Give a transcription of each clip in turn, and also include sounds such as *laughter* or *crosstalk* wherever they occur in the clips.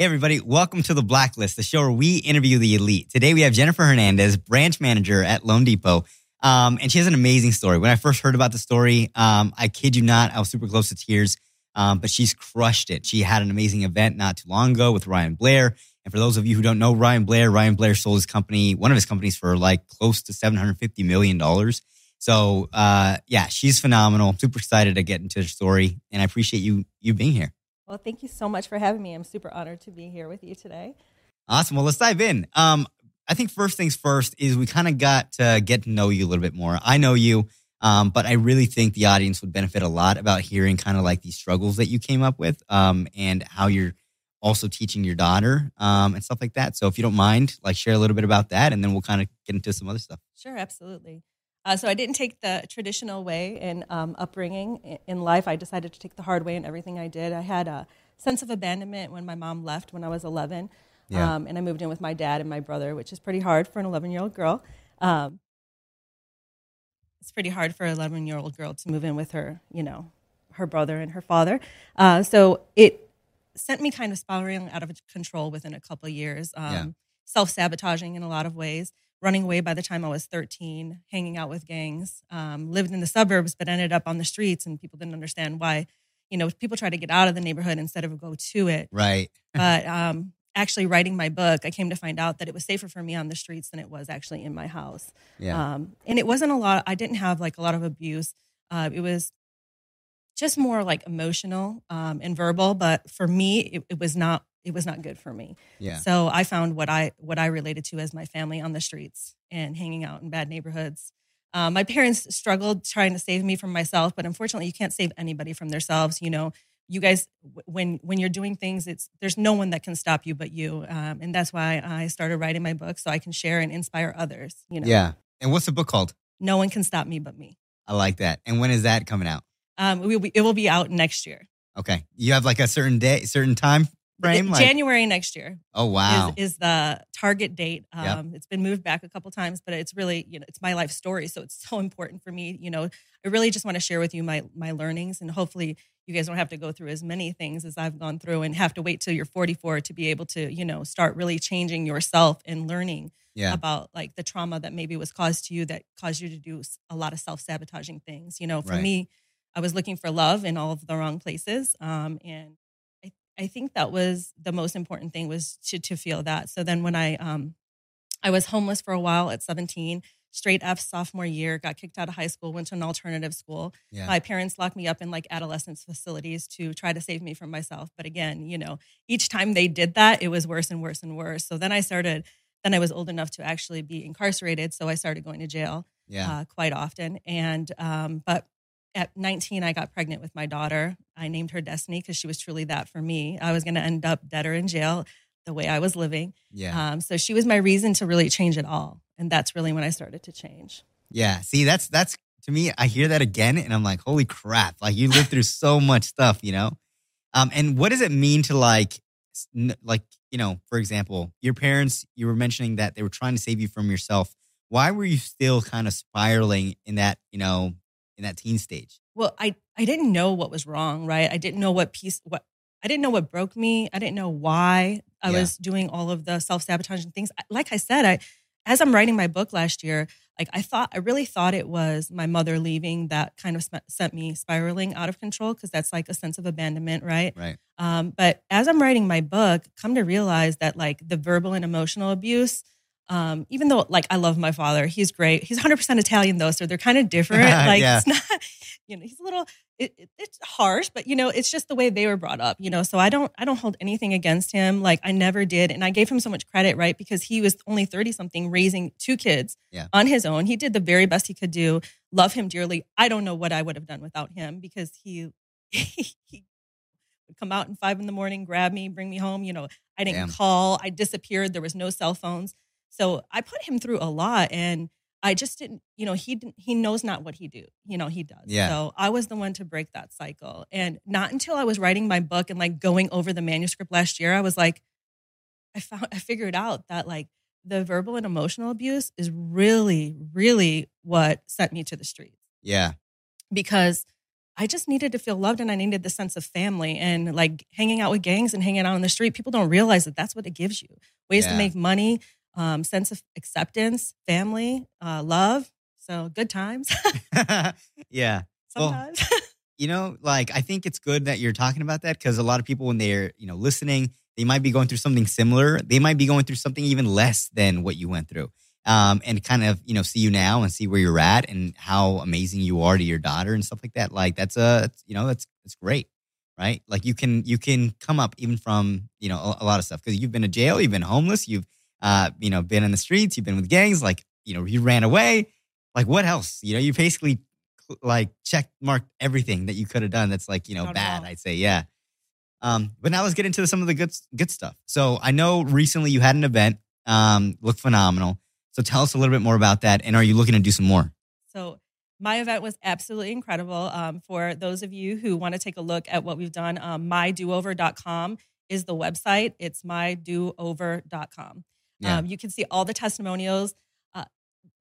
Hey, everybody. Welcome to The Blacklist, the show where we interview the elite. Today, we have Jennifer Hernandez, branch manager at Loan Depot. Um, and she has an amazing story. When I first heard about the story, um, I kid you not, I was super close to tears. Um, but she's crushed it. She had an amazing event not too long ago with Ryan Blair. And for those of you who don't know Ryan Blair, Ryan Blair sold his company, one of his companies, for like close to $750 million. So, uh, yeah, she's phenomenal. Super excited to get into her story. And I appreciate you, you being here. Well, thank you so much for having me. I'm super honored to be here with you today. Awesome. Well, let's dive in. Um, I think first things first is we kind of got to get to know you a little bit more. I know you, um, but I really think the audience would benefit a lot about hearing kind of like these struggles that you came up with um, and how you're also teaching your daughter um, and stuff like that. So if you don't mind, like share a little bit about that, and then we'll kind of get into some other stuff. Sure, absolutely. Uh, so I didn't take the traditional way in um, upbringing in life. I decided to take the hard way in everything I did. I had a sense of abandonment when my mom left when I was 11, yeah. um, and I moved in with my dad and my brother, which is pretty hard for an 11 year old girl. Um, it's pretty hard for an 11 year old girl to move in with her, you know, her brother and her father. Uh, so it sent me kind of spiraling out of control within a couple of years, yeah. Um, self sabotaging in a lot of ways running away by the time I was 13, hanging out with gangs, um, lived in the suburbs, but ended up on the streets, and people didn't understand why. You know, people try to get out of the neighborhood instead of go to it. Right. *laughs* but um, actually, writing my book, I came to find out that it was safer for me on the streets than it was actually in my house. Yeah. Um, and it wasn't a lot. I didn't have like a lot of abuse. Uh, it was just more like emotional um, and verbal. But for me, it, it was not it was not good for me. Yeah. So I found what I what I related to as my family on the streets and hanging out in bad neighborhoods. Um, my parents struggled trying to save me from myself, but unfortunately, you can't save anybody from themselves. You know, you guys when when you're doing things, it's there's no one that can stop you but you, um, and that's why I started writing my book so I can share and inspire others. You know. Yeah. And what's the book called? No one can stop me but me. I like that. And when is that coming out? Um, it will be out next year. Okay. You have like a certain day, certain time frame? Like, January next year. Oh wow! Is, is the target date? Um, yep. It's been moved back a couple times, but it's really you know it's my life story, so it's so important for me. You know, I really just want to share with you my my learnings, and hopefully you guys don't have to go through as many things as I've gone through, and have to wait till you're 44 to be able to you know start really changing yourself and learning. Yeah. about like the trauma that maybe was caused to you that caused you to do a lot of self-sabotaging things you know for right. me i was looking for love in all of the wrong places um, and I think that was the most important thing was to to feel that. So then when I um I was homeless for a while at 17, straight F sophomore year, got kicked out of high school, went to an alternative school. Yeah. My parents locked me up in like adolescence facilities to try to save me from myself. But again, you know, each time they did that, it was worse and worse and worse. So then I started, then I was old enough to actually be incarcerated. So I started going to jail yeah. uh, quite often. And, um, but at 19, I got pregnant with my daughter. I named her Destiny because she was truly that for me. I was going to end up dead or in jail the way I was living. Yeah. Um, so she was my reason to really change it all. And that's really when I started to change. Yeah. See, that's, that's to me, I hear that again and I'm like, holy crap. Like you lived through so much stuff, you know? Um, and what does it mean to like, like, you know, for example, your parents, you were mentioning that they were trying to save you from yourself. Why were you still kind of spiraling in that, you know, in that teen stage? Well, I I didn't know what was wrong, right? I didn't know what piece what I didn't know what broke me. I didn't know why I yeah. was doing all of the self-sabotaging things. Like I said, I as I'm writing my book last year, like I thought I really thought it was my mother leaving that kind of sent me spiraling out of control because that's like a sense of abandonment, right? Right. Um, but as I'm writing my book, come to realize that like the verbal and emotional abuse um, even though like I love my father, he's great. He's 100% Italian though, so they're kind of different. *laughs* Like yeah. it's *laughs* not, you know, he's a little, it, it, it's harsh, but you know, it's just the way they were brought up, you know. So I don't, I don't hold anything against him. Like I never did, and I gave him so much credit, right? Because he was only 30 something, raising two kids yeah. on his own. He did the very best he could do. Love him dearly. I don't know what I would have done without him because he, *laughs* he, come out in five in the morning, grab me, bring me home. You know, I didn't Damn. call. I disappeared. There was no cell phones. So I put him through a lot and I just didn't, you know, he he knows not what he do. You know, he does. Yeah. So I was the one to break that cycle. And not until I was writing my book and like going over the manuscript last year, I was like, I found I figured out that like the verbal and emotional abuse is really, really what sent me to the streets. Yeah. Because I just needed to feel loved and I needed the sense of family and like hanging out with gangs and hanging out on the street. People don't realize that that's what it gives you ways Yeah. to make money, um, sense of acceptance, family, uh, love. So good times *laughs* yeah. Well, sometimes. *laughs* you know, like I think it's good that you're talking about that because a lot of people, when they're, you know, listening, they might be going through something similar. They might be going through something even less than what you went through. Um, and kind of, you know, see you now and see where you're at and how amazing you are to your daughter and stuff like that. Like that's a, you know, that's, that's great. Right. Like you can, you can come up even from, you know, a, a lot of stuff because you've been to jail, you've been homeless, you've, uh, you know, been in the streets, you've been with gangs, like, you know, you ran away. Like what else? You know, you basically like check marked everything that you could have done that's like you know Not bad i'd say yeah um but now let's get into some of the good good stuff so i know recently you had an event um looked phenomenal so tell us a little bit more about that and are you looking to do some more So my event was absolutely incredible. Um, for those of you who want to take a look at what we've done, um, mydoover.com is the website. It's mydoover.com. Yeah. Um, you can see all the testimonials. Uh,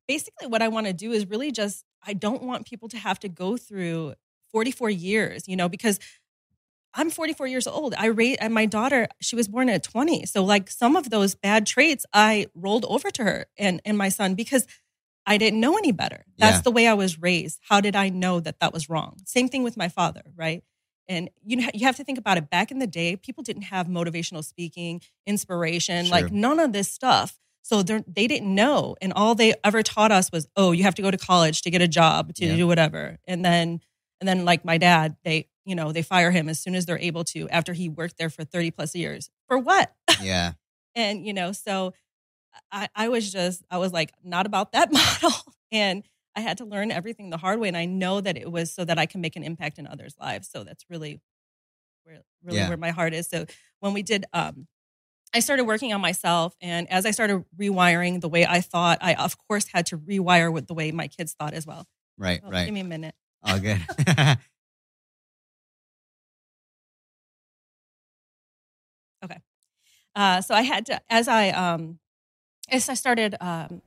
basically, what I want to do is really just, I don't want people to have to go through 44 years, you know, because I'm 44 years old. I raised and my daughter, she was born at 20. So like some of those bad traits I rolled over to her and and my son because I didn't know any better. That's Yeah. the way I was raised. How did I know that that was wrong? Same thing with my father, right? And you know, you have to think about it. Back in the day, people didn't have motivational speaking, inspiration, like none of this stuff. So they didn't know, and all they ever taught us was, "Oh, you have to go to college to get a job to Yeah. do whatever." And then, and then, like my dad, they, you know, they fire him as soon as they're able to after he worked there for thirty plus years. For what? yeah *laughs* and you know so I, I was just i was like not about that *laughs* model and i had to learn everything the hard way and i know that it was so that i can make an impact in others lives. So that's really where really Yeah. where my heart is. So when we did um i started working on myself and as i started rewiring the way i thought i of course had to rewire with the way my kids thought as well. Right Oh, right. give me a minute. All good. *laughs* Uh, so I had to as I um as I started um okay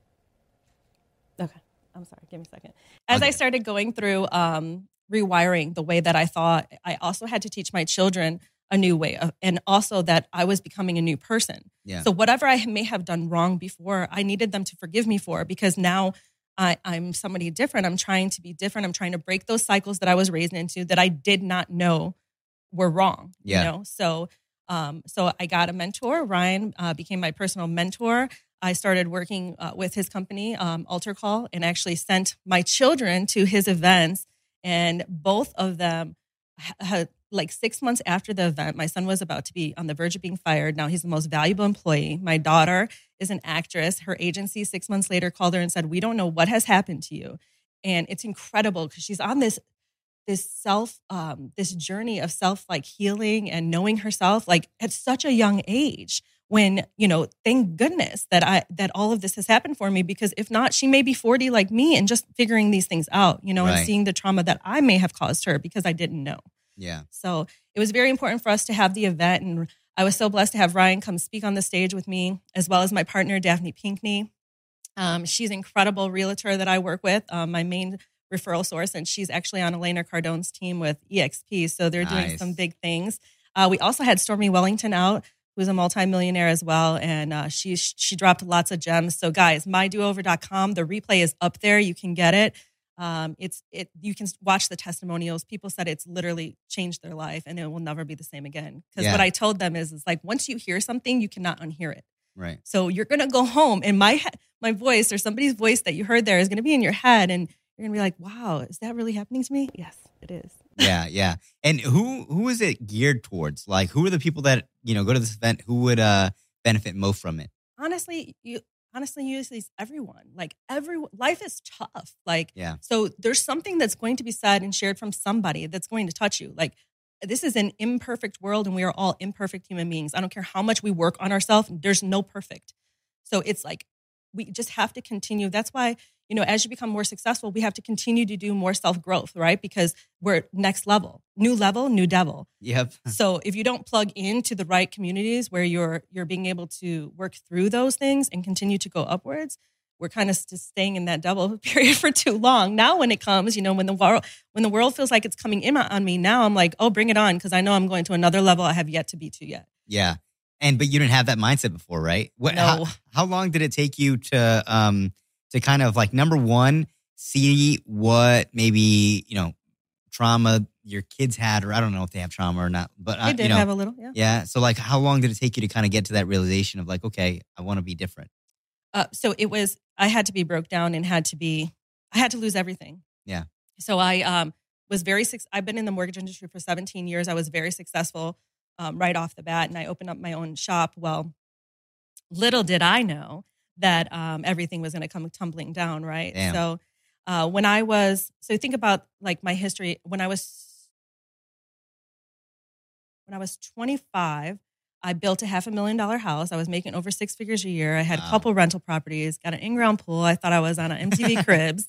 I'm sorry give me a second. As I started going through um rewiring the way that I thought I also had to teach my children a new way of, and also that I was becoming a new person. Yeah. So whatever I may have done wrong before I needed them to forgive me for because now I, I'm somebody different. I'm trying to be different. I'm trying to break those cycles that I was raised into that I did not know were wrong Yeah. you know? So um, so I got a mentor. Ryan uh, became my personal mentor. I started working uh, with his company, um, Alter Call, and actually sent my children to his events. And both of them ha- had like six months after the event, my son was about to be on the verge of being fired. Now he's the most valuable employee. My daughter is an actress. Her agency six months later called her and said, "We don't know what has happened to you." And it's incredible because she's on this this self um this journey of self like healing and knowing herself like at such a young age when you know thank goodness that i that all of this has happened for me because if not she may be 40 like me and just figuring these things out you know Right. and seeing the trauma that i may have caused her because i didn't know yeah so it was very important for us to have the event. And I was so blessed to have Ryan come speak on the stage with me, as well as my partner, Daphne Pinkney. Um, she's an incredible realtor that I work with, um, my main referral source. And she's actually on Elena Cardone's team with EXP. So they're doing some big things. Uh, we also had Stormy Wellington out, who's a multimillionaire as well. And uh, she, she dropped lots of gems. So, guys, mydoover.com, the replay is up there. You can get it um, it's it you can watch the testimonials people said it's literally changed their life and it will never be the same again because Yeah. what i told them is is like once you hear something you cannot unhear it right so you're gonna go home and my he- my voice or somebody's voice that you heard there is gonna be in your head and you're gonna be like wow is that really happening to me yes it is. *laughs* Yeah yeah. And who who is it geared towards? Like who are the people that you know go to this event who would uh benefit most from it? Honestly you honestly usually it's everyone. Like every life is tough. Like Yeah. so there's something that's going to be said and shared from somebody that's going to touch you. Like this is an imperfect world and we are all imperfect human beings. I don't care how much we work on ourselves there's no perfect. So it's like we just have to continue. That's why you know as you become more successful we have to continue to do more self growth right because we're next level new level new devil yep *laughs* so if you don't plug into the right communities where you're you're being able to work through those things and continue to go upwards, we're kind of just staying in that double *laughs* period for too long. Now, when it comes, you know, when the world when the world feels like it's coming in on me, now I'm like, oh, bring it on, because I know I'm going to another level I have yet to be to yet. Yeah, and but you didn't have that mindset before, right? What? No. How, how long did it take you to um to kind of like number one see what maybe you know trauma your kids had, or I don't know if they have trauma or not, but I uh, did you know, have a little, yeah. yeah. So like, how long did it take you to kind of get to that realization of like, okay, I want to be different? Uh, so it was I had to be broke down and had to be I had to lose everything. Yeah. So I um, was very I've been in the mortgage industry for 17 years. I was very successful um, right off the bat, and I opened up my own shop. Well, little did I know that um, everything was going to come tumbling down. Right. Damn. So uh, when I was so think about like my history when I was when I was 25. I built a half a million dollar house. I was making over six figures a year. I had Wow. a couple rental properties, got an in ground pool. I thought I was on an *laughs* MTV Cribs.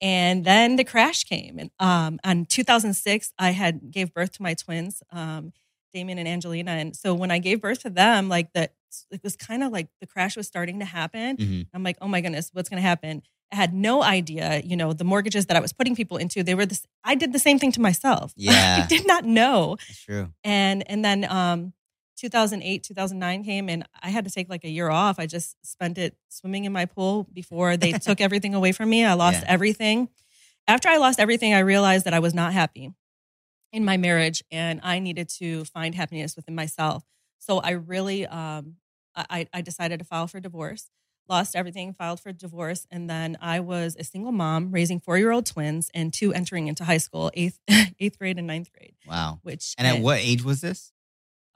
And then the crash came. And um, on 2006, I had gave birth to my twins, um, Damien and Angelina. And so when I gave birth to them, like the it was kind of like the crash was starting to happen. Mhm. I'm like, oh my goodness, what's going to happen? I had no idea. You know, the mortgages that I was putting people into, they were this. I did the same thing to myself. *laughs* Yeah. I did not know That's true. and and then um 2008 2009 came and i had to take like a year off i just spent it swimming in my pool before they *laughs* took everything away from me i lost Yeah. everything after i lost everything i realized that i was not happy in my marriage and i needed to find happiness within myself so i really um i i decided to file for divorce lost everything filed for divorce and then i was a single mom raising four year old twins and two entering into high school eighth *laughs* eighth grade and ninth grade Wow. which And at what age was this?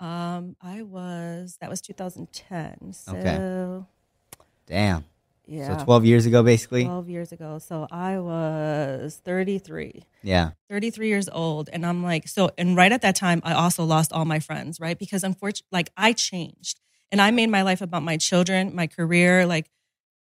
um, I was that was 2010. So Okay. Damn. Yeah, So 12 years ago, basically. 12 years ago. So I was 33. yeah. 33 years old and I'm like so and right at that time I also lost all my friends, right? Because unfortunately like I changed and I made my life about my children, my career, like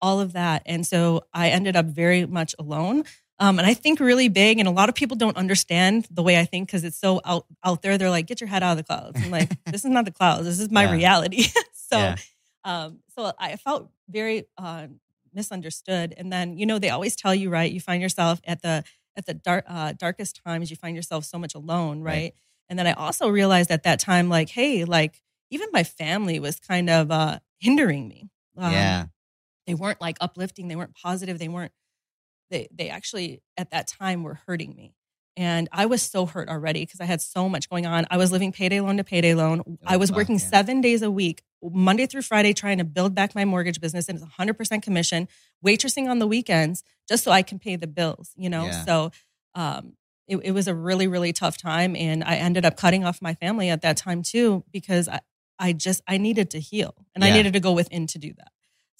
all of that. And so I ended up very much alone. Um, and I think really big, and a lot of people don't understand the way I think because it's so out out there. They're like, "Get your head out of the clouds." I'm like, *laughs* "This is not the clouds. This is my Yeah. reality." *laughs* so, Yeah. um, so I felt very uh, misunderstood. And then, you know, they always tell you, right? You find yourself at the at the dark, uh, darkest times. You find yourself so much alone, right? Right. And then I also realized at that time, like, hey, like even my family was kind of uh, hindering me. Um, yeah. they weren't like uplifting. They weren't positive. They weren't. They they actually at that time were hurting me. And I was so hurt already because I had so much going on. I was living payday loan to payday loan. I was working yeah. seven days a week, Monday through Friday, trying to build back my mortgage business. And it's 100% commission, waitressing on the weekends just so I can pay the bills, you know? Yeah. So um, it, it was a really, really tough time. And I ended up cutting off my family at that time too because I, I just, I needed to heal and I needed to go within to do that.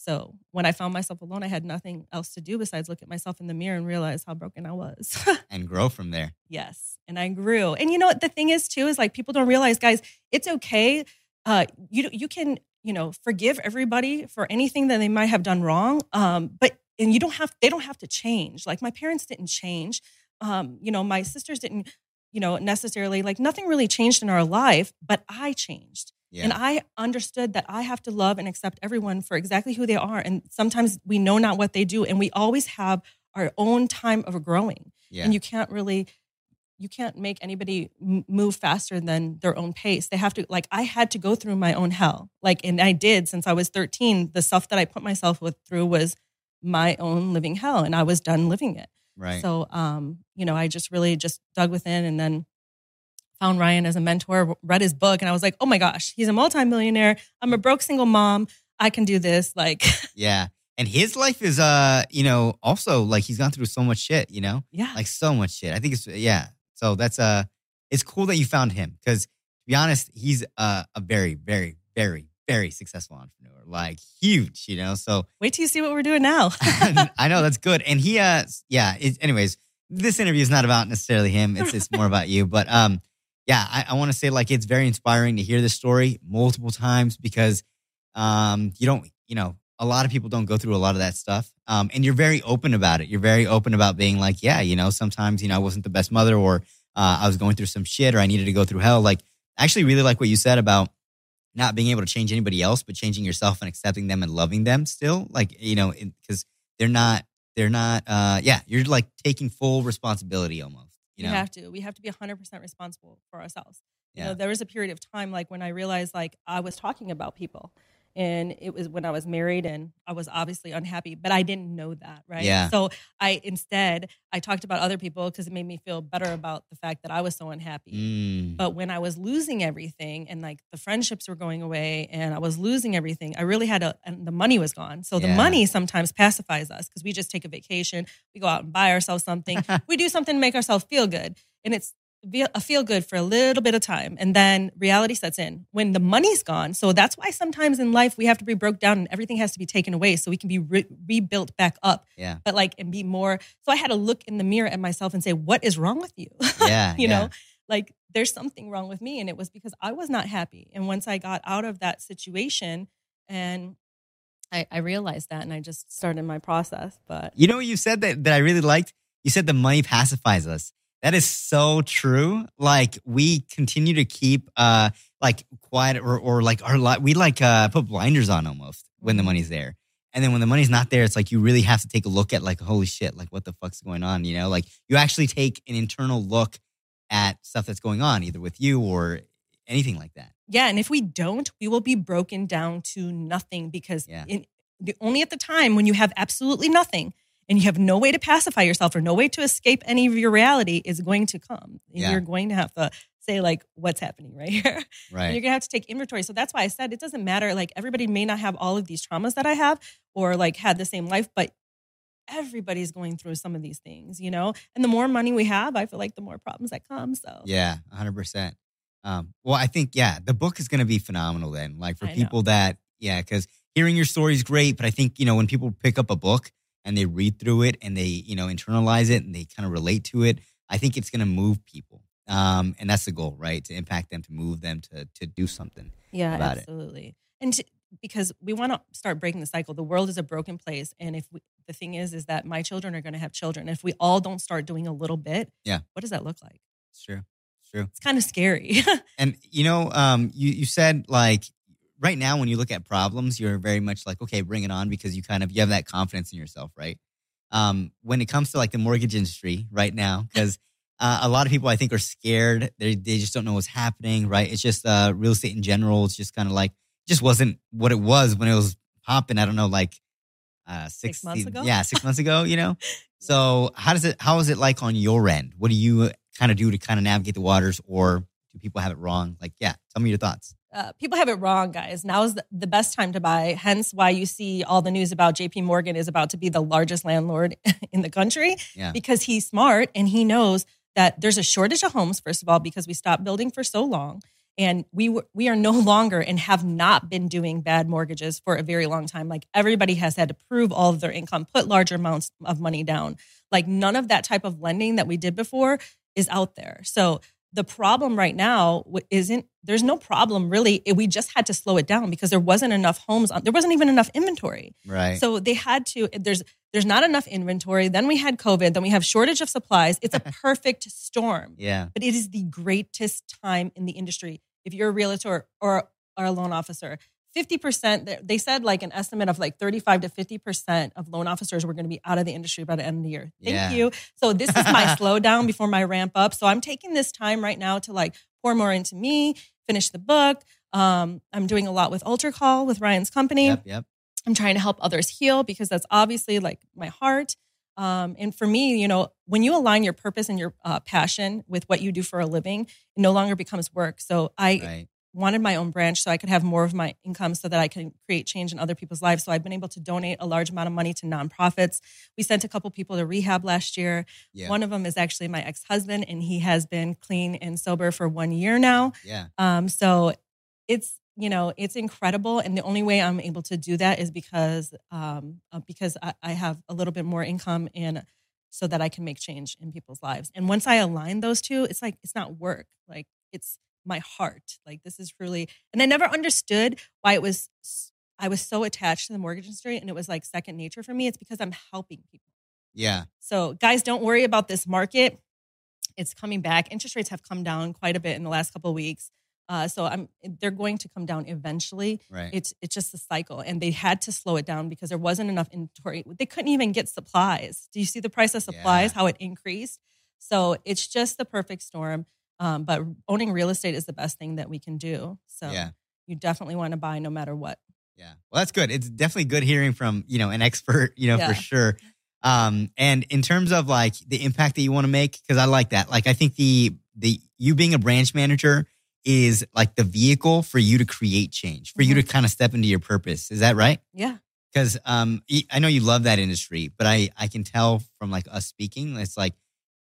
So when I found myself alone, I had nothing else to do besides look at myself in the mirror and realize how broken I was. *laughs* And grow from there. Yes. And I grew. And you know what the thing is too is like people don't realize, guys, it's okay. Uh you you can, you know, forgive everybody for anything that they might have done wrong. Um, but and you don't have they don't have to change. Like my parents didn't change. Um, you know, my sisters didn't, you know, necessarily like nothing really changed in our life, but I changed. Yeah. And I understood that I have to love and accept everyone for exactly who they are. And sometimes we know not what they do, and we always have our own time of growing yeah. and you can't really you can't make anybody move faster than their own pace. They have to like i had to go through my own hell. Like and i did since i was 13 the stuff that i put myself with through was my own living hell and i was done living it. Right. so um you know i just really just dug within and then found ryan as a mentor read his book and i was like oh my gosh he's a multimillionaire. I'm a broke single mom. I can do this. Like *laughs* yeah. And his life is, uh, you know, also like he's gone through so much shit, you know, yeah. Like so much shit. I think it's, yeah. So that's, uh, it's cool that you found him because to be honest, he's uh, a very, very, very, very successful entrepreneur, like huge, you know. So wait till you see what we're doing now *laughs* I know that's good. And he, uh, yeah. It, anyways, this interview is not about necessarily him. It's it's more about you. But um, yeah, I, I want to say like it's very inspiring to hear this story multiple times because um, you don't, you know, a lot of people don't go through a lot of that stuff. Um, and you're very open about it. You're very open about being like, yeah, you know, sometimes you know I wasn't the best mother, or uh, I was going through some shit, or I needed to go through hell. Like, I actually really like what you said about not being able to change anybody else, but changing yourself and accepting them and loving them still. Like, you know, because they're not they're not uh yeah you're like taking full responsibility almost you You, know have to. We have to be 100% responsible for ourselves. You know, there was a period of time like when I realized like I was talking about people and it was when I was married and I was obviously unhappy, but I didn't know that, right? Yeah. So I instead I talked about other people because it made me feel better about the fact that I was so unhappy. Mm, But when I was losing everything and like the friendships were going away and I was losing everything, I really had to, and the money was gone. So the Yeah. money sometimes pacifies us because we just take a vacation, we go out and buy ourselves something, *laughs* we do something to make ourselves feel good. And it's a feel good for a little bit of time. And then reality sets in when the money's gone. So that's why sometimes in life we have to be broke down and everything has to be taken away so we can be re- rebuilt back up, yeah but like and be more. So I had to look in the mirror at myself and say, what is wrong with you? *laughs* yeah you yeah. know like there's something wrong with me and it was because i was not happy and once i got out of that situation and i, I realized that and i just started my process but You know what you said that, that I really liked? You said the money pacifies us. That is so true. Like we continue to keep uh like quiet or or like our li- we like uh put blinders on almost when the money's there. And then when the money's not there, it's like you really have to take a look at like holy shit, like what the fuck's going on, you know? Like you actually take an internal look at stuff that's going on either with you or anything like that. yeah and if we don't we will be broken down to nothing because Yeah. in, the, only at the time when you have absolutely nothing and you have no way to pacify yourself or no way to escape any of your reality is going to come and Yeah. you're going to have to say like what's happening right here And *laughs* Right. you're gonna have to take inventory. So that's why I said it doesn't matter. Like everybody may not have all of these traumas that I have or like had the same life, but everybody's going through some of these things, you know? And the more money we have, I feel like the more problems that come. So Yeah, hundred percent. Um, well, I think yeah, the book is going to be phenomenal. Then, like for people that yeah, because hearing your story is great, but I think you know when people pick up a book and they read through it and they you know internalize it and they kind of relate to it, I think it's going to move people. Um, and that's the goal, right? To impact them, to move them, to to do something. yeah, about it. absolutely. And to, because we want to start breaking the cycle. The world is a broken place. And if we, the thing is, is that my children are going to have children. If we all don't start doing a little bit, Yeah. what does that look like? It's true. It's true. It's kind of scary. *laughs* And you know, um, you you said like right now when you look at problems, you're very much like, okay, bring it on because you kind of you have that confidence in yourself, right? Um, when it comes to like the mortgage industry right now, because uh, a lot of people I think are scared. They they just don't know what's happening, right? It's just uh, real estate in general. It's just kind of like just wasn't what it was when it was popping. I don't know, like uh, six, Six months ago? Yeah, six months ago. You know. *laughs* So how does it? How is it like on your end? What do you kind of do to kind of navigate the waters, or do people have it wrong? Like, yeah, tell me your thoughts. Uh, people have it wrong, guys. Now is the, the best time to buy. Hence, why you see all the news about J.P. Morgan is about to be the largest landlord *laughs* in the country Yeah. because he's smart and he knows that there's a shortage of homes. First of all, because we stopped building for so long, and we were, we are no *laughs* longer and have not been doing bad mortgages for a very long time. Like everybody has had to prove all of their income, put larger amounts of money down. Like none of that type of lending that we did before is out there. So the problem right now isn't there's no problem really. We just had to slow it down because there wasn't enough homes on, there wasn't even enough inventory. Right. so they had to there's there's not enough inventory. Then we had covid. Then we have shortage of supplies. It's a *laughs* perfect storm. Yeah. but it is the greatest time in the industry. If you're a realtor or, or a loan officer 50% they- they said like an estimate of like 35 to 50% of loan officers were going to be out of the industry by the end of the year thank Yeah. you so this is my *laughs* slowdown before my ramp up so i'm taking this time right now to like pour more into me finish the book um, i'm doing a lot with Alter Call with ryan's company Yep. Yep. I'm trying to help others heal because that's obviously like my heart. Um, and for me, you know, when you align your purpose and your uh, passion with what you do for a living, it no longer becomes work. So I Right. Wanted my own branch so I could have more of my income so that I can create change in other people's lives. So I've been able to donate a large amount of money to nonprofits. We sent a couple people to rehab last year. Yeah. One of them is actually my ex husband, and he has been clean and sober for one year now. Yeah. Um, so it's you know it's incredible, and the only way I'm able to do that is because um, uh, because I, I have a little bit more income and so that I can make change in people's lives. And once I align those two, it's like it's not work, like it's my heart. Like this is really, and I never understood why it was. I was so attached to the mortgage industry, and it was like second nature for me. It's because I'm helping people. Yeah. So, guys, don't worry about this market. It's coming back. Interest rates have come down quite a bit in the last couple of weeks. Uh, so I'm they're going to come down eventually. Right. It's it's just a cycle, and they had to slow it down because there wasn't enough inventory. They couldn't even get supplies. Do you see the price of supplies? Yeah. How it increased? So it's just the perfect storm. Um, but owning real estate is the best thing that we can do. So yeah. you definitely want to buy no matter what. Yeah. Well, that's good. It's definitely good hearing from, you know, an expert, you know, Yeah. for sure. Um, and in terms of like the impact that you want to make, because I like that. Like I think the the you being a branch manager is like the vehicle for you to create change, for you to Mm-hmm. kind of step into your purpose. Is that right? Yeah. Because um, I know you love that industry, but I I can tell from like us speaking, it's like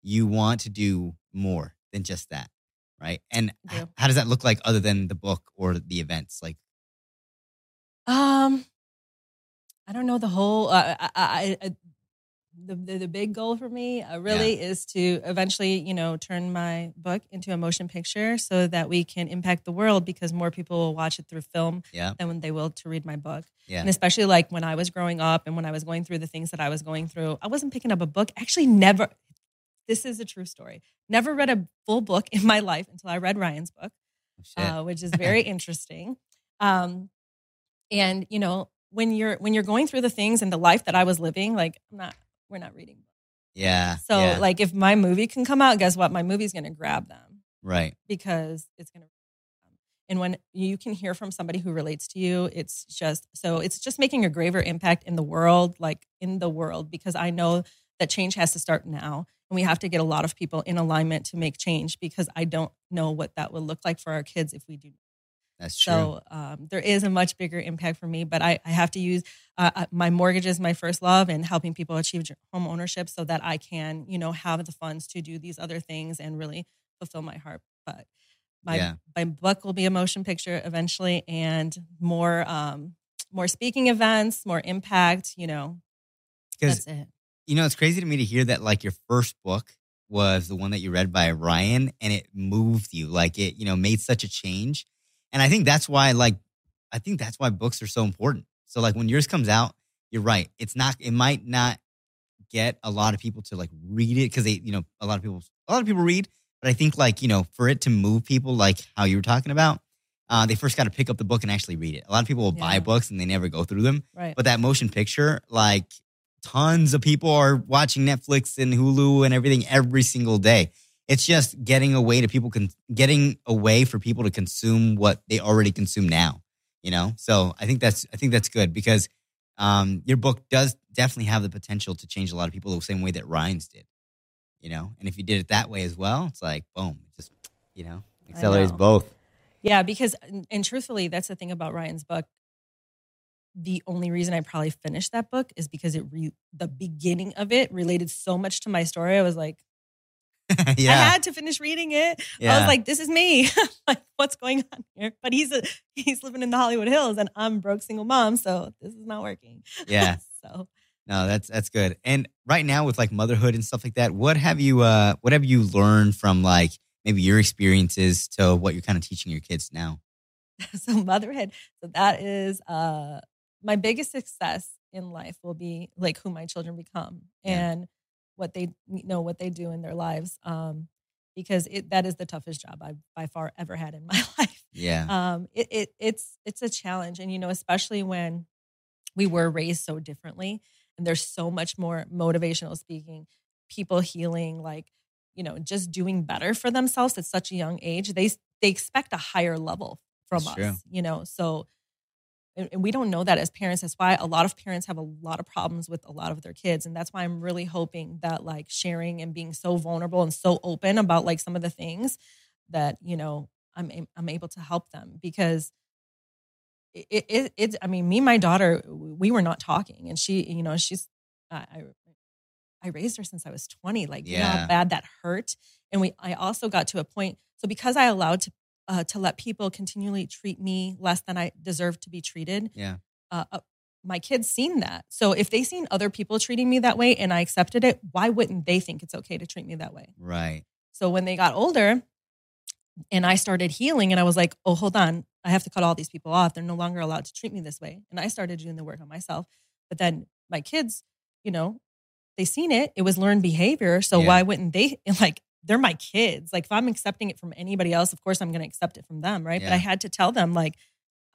you want to do more than just that, right? And I h- do. how does that look like other than the book or the events? Like, Um, I don't know the whole. Uh, I, I, I, the, the the big goal for me uh, really is to eventually, you know, turn my book into a motion picture so that we can impact the world because more people will watch it through film yeah, than when they will to read my book. yeah, And especially like when I was growing up and when I was going through the things that I was going through, I wasn't picking up a book. Actually, never. This is a true story. Never read a full book in my life until I read Ryan's book Shit. uh, which is *laughs* very interesting. Um, and you know, when you're when you're going through the things and the life that I was living, like I'm not, we're not reading. yeah. So yeah, like, if my movie can come out, guess what? My movie's going to grab them right. because it's going to. And when you can hear from somebody who relates to you, it's just so it's just making a graver impact in the world, like in the world, because I know that change has to start now. And we have to get a lot of people in alignment to make change because I don't know what that will look like for our kids if we do That's true. so um, there is a much bigger impact for me, but I, I have to use uh, uh, my mortgage is my first love and helping people achieve home ownership so that I can, you know, have the funds to do these other things and really fulfill my heart. But my Yeah. my book will be a motion picture eventually, and more um, more speaking events, more impact. You know, that's it. You know, it's crazy to me to hear that like your first book was the one that you read by Ryan, and it moved you, like it, you know, made such a change. And I think that's why, like, I think that's why books are so important. So like when yours comes out, you're right. It's not. It might not get a lot of people to like read it because they, you know, a lot of people, a lot of people read. But I think like you know, for it to move people, like how you were talking about, uh, they first got to pick up the book and actually read it. A lot of people will buy books and they never go through them. Right. But that motion picture, like tons of people are watching Netflix and Hulu and everything every single day. It's just getting away to people can getting away for people to consume what they already consume now. You know, so I think that's I think that's good because um, your book does definitely have the potential to change a lot of people the same way that Ryan's did. You know, and if you did it that way as well, it's like boom, it just you know accelerates know. both. Yeah, because and truthfully, that's the thing about Ryan's book. The only reason I probably finished that book is because it re- the beginning of it related so much to my story. I was like, *laughs* yeah. I had to finish reading it. I was like, this is me. *laughs* like, what's going on here? But he's a he's living in the Hollywood Hills, and I'm broke single mom, so this is not working. yeah. *laughs* so No, that's that's good. And right now with like motherhood and stuff like that, what have you uh what have you learned from like maybe your experiences to what you're kind of teaching your kids now? so motherhood. So that is uh my biggest success in life will be like who my children become Yeah. and what they you know what they do in their lives. Um because it that is the toughest job I've by far ever had in *laughs* my life. Yeah. Um it, it it's it's a challenge. And you know, especially when we were raised so differently and there's so much more motivational speaking, people healing, like, you know, just doing better for themselves at such a young age. They they expect a higher level from That's us, true. you know. So and, and we don't know that as parents. That's why a lot of parents have a lot of problems with a lot of their kids. And that's why I'm really hoping that like sharing and being so vulnerable and so open about like some of the things that, you know, I'm I'm able to help them because it, it it's I mean, me and my daughter, we were not talking, and she, you know, she's I I, I raised her since I was 20. Like, you know Yeah. how bad that hurt. And we I also got to a point. So because I allowed to uh, to let people continually treat me less than I deserve to be treated, Yeah. uh, uh, my kids seen that. So if they seen other people treating me that way and I accepted it, why wouldn't they think it's okay to treat me that way? Right. So when they got older and I started healing and I was like, oh, hold on, I have to cut all these people off. They're no longer allowed to treat me this way. And I started doing the work on myself. But then my kids, you know, they seen it. It was learned behavior. So Yeah. why wouldn't they *laughs* like they're my kids. Like if I'm accepting it from anybody else, of course I'm going to accept it from them, right? Yeah. But I had to tell them like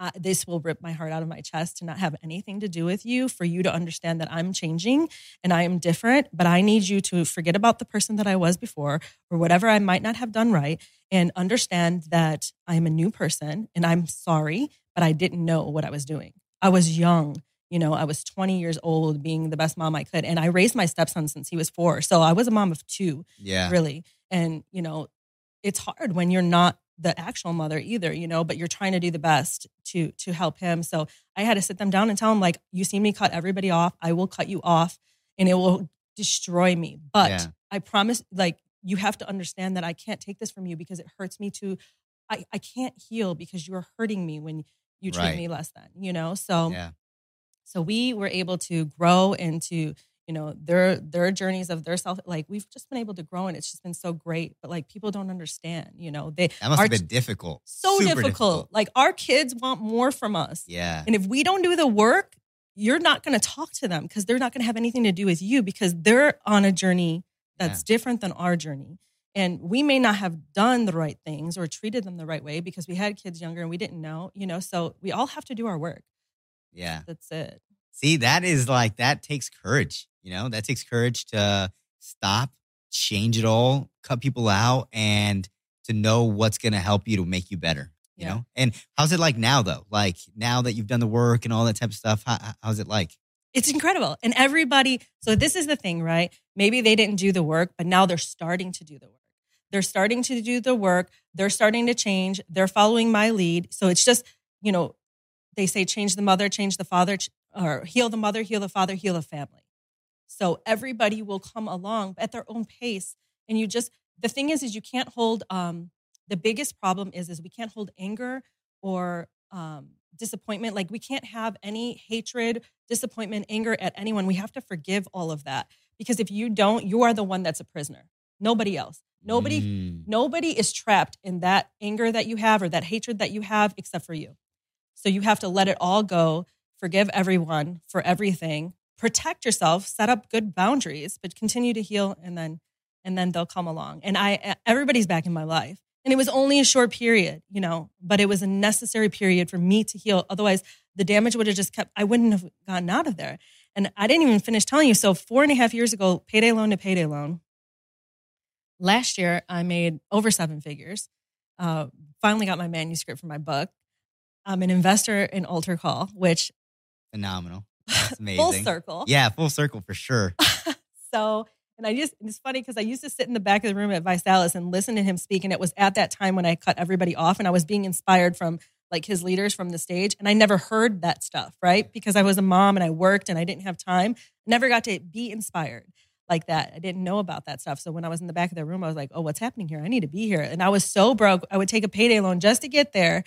uh, this will rip my heart out of my chest to not have anything to do with you for you to understand that I'm changing and I am different, but I need you to forget about the person that I was before or whatever I might not have done right and understand that I'm a new person and I'm sorry, but I didn't know what I was doing. I was young. You know, I was 20 years old, being the best mom I could. And I raised my stepson since he was four. So I was a mom of two, Yeah. really. And, you know, it's hard when you're not the actual mother either, you know, but you're trying to do the best to to help him. So I had to sit them down and tell them, like, you see me cut everybody off, I will cut you off and it will destroy me. But Yeah. I promise, like, you have to understand that I can't take this from you because it hurts me to I, I can't heal because you're hurting me when you treat Right. me less than, you know? So Yeah. so we were able to grow into you know their their journeys of their self like we've just been able to grow and it's just been so great but like people don't understand you know they That must our have been difficult. so Super difficult. like our kids want more from us Yeah. and if we don't do the work you're not going to talk to them because they're not going to have anything to do with you because they're on a journey that's different than our journey and we may not have done the right things or treated them the right way because we had kids younger and we didn't know you know so we all have to do our work Yeah. that's it See, that is like that takes courage. You know, that takes courage to stop, change it all, cut people out, and to know what's going to help you to make you better. You Yeah. know, and how's it like now though? Like now that you've done the work and all that type of stuff, how, how's it like? it's incredible. And everybody, so this is the thing, right? Maybe they didn't do the work, but now they're starting to do the work. They're starting to do the work. They're starting to change. They're following my lead. So it's just, you know, they say change the mother, change the father, or heal the mother, heal the father, heal the family. So everybody will come along at their own pace. And you just, the thing is, is you can't hold, um, the biggest problem is, is we can't hold anger or um, disappointment. Like we can't have any hatred, disappointment, anger at anyone. We have to forgive all of that because if you don't, you are the one that's a prisoner. Nobody else. Nobody. Mm, Nobody is trapped in that anger that you have or that hatred that you have except for you. So you have to let it all go, forgive everyone for everything, protect yourself, set up good boundaries, but continue to heal and then and then they'll come along. And I everybody's back in my life. And it was only a short period, you know, but it was a necessary period for me to heal. Otherwise, the damage would have just kept, I wouldn't have gotten out of there. And I didn't even finish telling you. So, four and a half years ago, payday loan to payday loan. Last year, I made over seven figures. Uh, finally got my manuscript for my book. I'm an investor in Alter Call, which phenomenal. That's *laughs* amazing. full circle. Yeah, full circle for sure. *laughs* so, and I just, it's funny because I used to sit in the back of the room at ViSalus and listen to him speak. And it was at that time when I cut everybody off and I was being inspired from like his leaders from the stage. And I never heard that stuff, right? Because I was a mom and I worked and I didn't have time. Never got to be inspired like that. I didn't know about that stuff. So when I was in the back of the room, I was like, oh, what's happening here? I need to be here. And I was so broke. I would take a payday loan just to get there,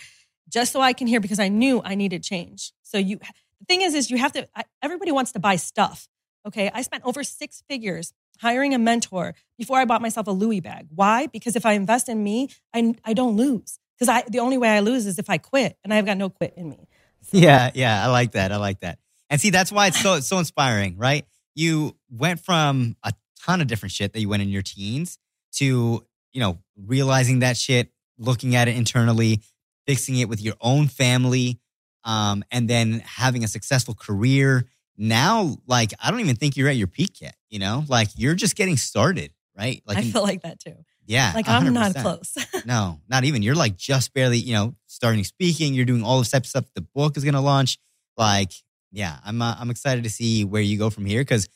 just so I can hear because I knew I needed change. So you, the thing is, is you have to, I, everybody wants to buy stuff. Okay. I spent over six figures hiring a mentor before I bought myself a Louis bag. Why? Because if I invest in me, I, I don't lose. Because I the only way I lose is if I quit, and I've got no quit in me. Yeah, yeah, I like that. I like that. And see, that's why it's so it's so inspiring, right? You went from a ton of different shit that you went in your teens to, you know, realizing that shit, looking at it internally, fixing it with your own family, um, and then having a successful career. Now, like, I don't even think you're at your peak yet, you know? Like you're just getting started, right? Like I feel like that too. yeah. Like I'm not close. *laughs* No, not even. You're like just barely, you know, starting speaking. You're doing all the steps stuff. The book is going to launch. Like, yeah, I'm uh, I'm excited to see where you go from here because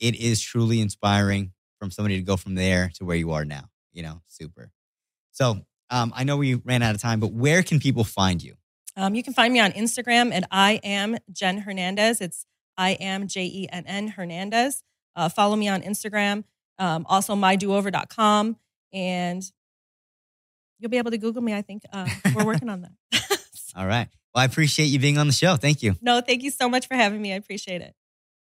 it is truly inspiring from somebody to go from there to where you are now. You know, super. So um, I know we ran out of time, but where can people find you? Um, you can find me on Instagram at I am Jen Hernandez. It's I am J E N N Hernandez. Uh, follow me on Instagram. Um, also, mydoover.com. And you'll be able to Google me. I think uh, we're *laughs* working on that. *laughs* All right. Well, I appreciate you being on the show. Thank you. no, thank you so much for having me. I appreciate it.